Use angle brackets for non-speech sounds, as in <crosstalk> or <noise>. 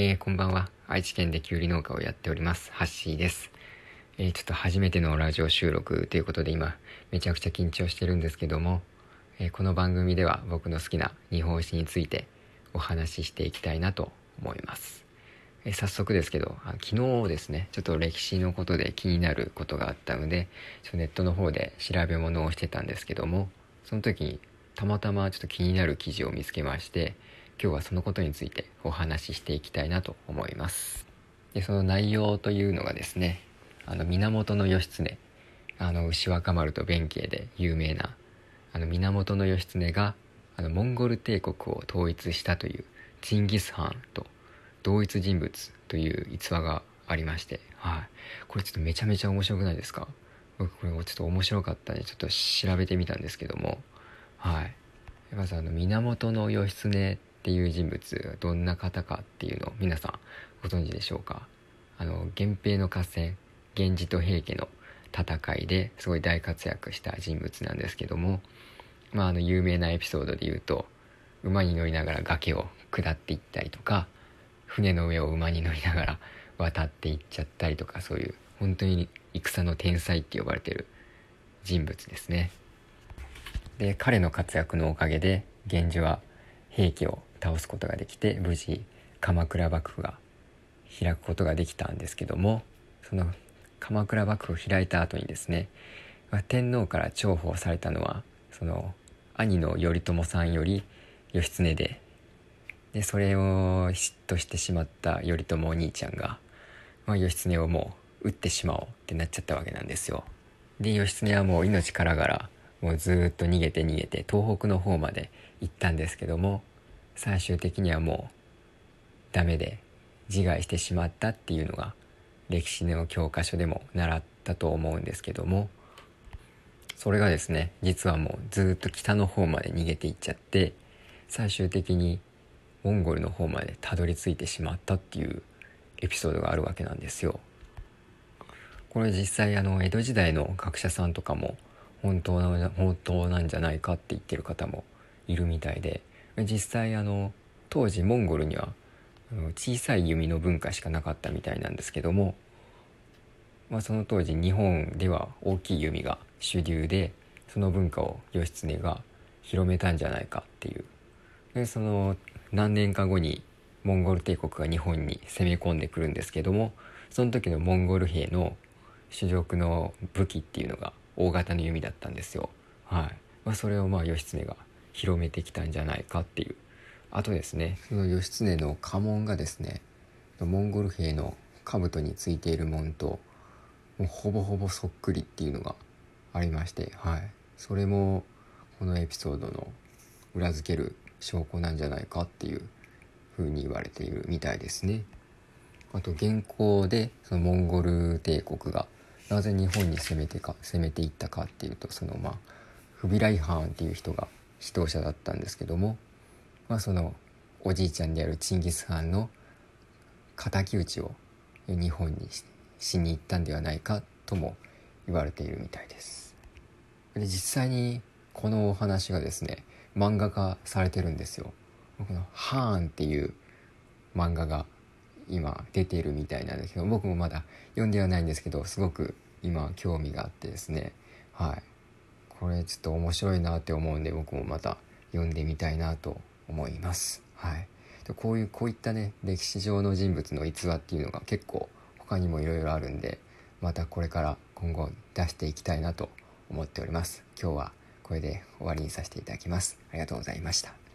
えー、こんばんは。愛知県できゅうり農家をやっております。ハッシーです。えー、ちょっと初めてのラジオ収録ということで今、めちゃくちゃ緊張してるんですけども、えー、この番組では僕の好きな日本史についてお話ししていきたいなと思います。え早速ですけどあ、昨日ですね、ちょっと歴史のことで気になることがあったので、ちょネットの方で調べ物をしてたんですけども、その時にたまたまちょっと気になる記事を見つけまして、今日はそのことについてお話ししていきたいなと思います。でその内容というのがですねあの源義経あの牛若丸と弁慶で有名なあの源義経があのモンゴル帝国を統一したというチンギス・ハンと同一人物という逸話がありまして、はい、これちょっとめちゃめちゃ面白くないですか？僕これちょっと面白かったんでちょっと調べてみたんですけどもはい。まずあの源義経っっていう人物どんな方かっていうのを皆さんご存知でしょうか？あの源平の合戦源氏と平家の戦いですごい大活躍した人物なんですけどもまああの有名なエピソードで言うと馬に乗りながら崖を下っていったりとか船の上を馬に乗りながら <laughs> 渡っていっちゃったりとかそういう本当に戦の天才って呼ばれてる人物ですね。で彼の活躍のおかげで源氏は平家を倒すことができて無事鎌倉幕府が開くことができたんですけどもその鎌倉幕府を開いた後にですね天皇から重宝されたのはその兄の頼朝さんより義経ででそれを嫉妬してしまった頼朝お兄ちゃんが、まあ、義経をもう撃ってしまおうってなっちゃったわけなんですよ。で義経はもう命からがらもうずっと逃げて逃げて東北の方まで行ったんですけども最終的にはもうダメで自害してしまったっていうのが歴史の教科書でも習ったと思うんですけどもそれがですね実はもうずっと北の方まで逃げていっちゃって最終的にモンゴルの方までたどり着いてしまったっていうエピソードがあるわけなんですよ。これ実際あの江戸時代の学者さんとかも本当な本当なんじゃないかって言ってる方もいるみたいで実際あの当時モンゴルには小さい弓の文化しかなかったみたいなんですけども、まあ、その当時日本では大きい弓が主流でその文化を義経が広めたんじゃないかっていうでその何年か後にモンゴル帝国が日本に攻め込んでくるんですけどもその時のモンゴル兵の主力の武器っていうのが大型の弓だったんですよ。はいまあ、それをまあ義経が広めてきたんじゃないかっていうあとですねその義経の家紋がですねモンゴル兵の兜についている紋ともうほぼほぼそっくりっていうのがありましてはいそれもこのエピソードの裏付ける証拠なんじゃないかっていうふうに言われているみたいですね。あと現行でそのモンゴル帝国がなぜ日本に攻めてか攻めていったかっていうとそのまあフビライハーンっていう人が指導者だったんですけども、まあ、そのおじいちゃんであるチンギス・ハンの敵討ちを日本にしに行ったんではないかとも言われているみたいです。で実際にこのお話がですね漫画化されてるんですよ。この「ハーン」っていう漫画が今出ているみたいなんですけど僕もまだ読んではないんですけどすごく今興味があってですねはいこれちょっと面白いなって思うんで僕もまた読んでみたいなと思います。はい、でこういうこういったね歴史上の人物の逸話っていうのが結構他にもいろいろあるんでまたこれから今後出していきたいなと思っております。今日はこれで終わりにさせていただきます。ありがとうございました。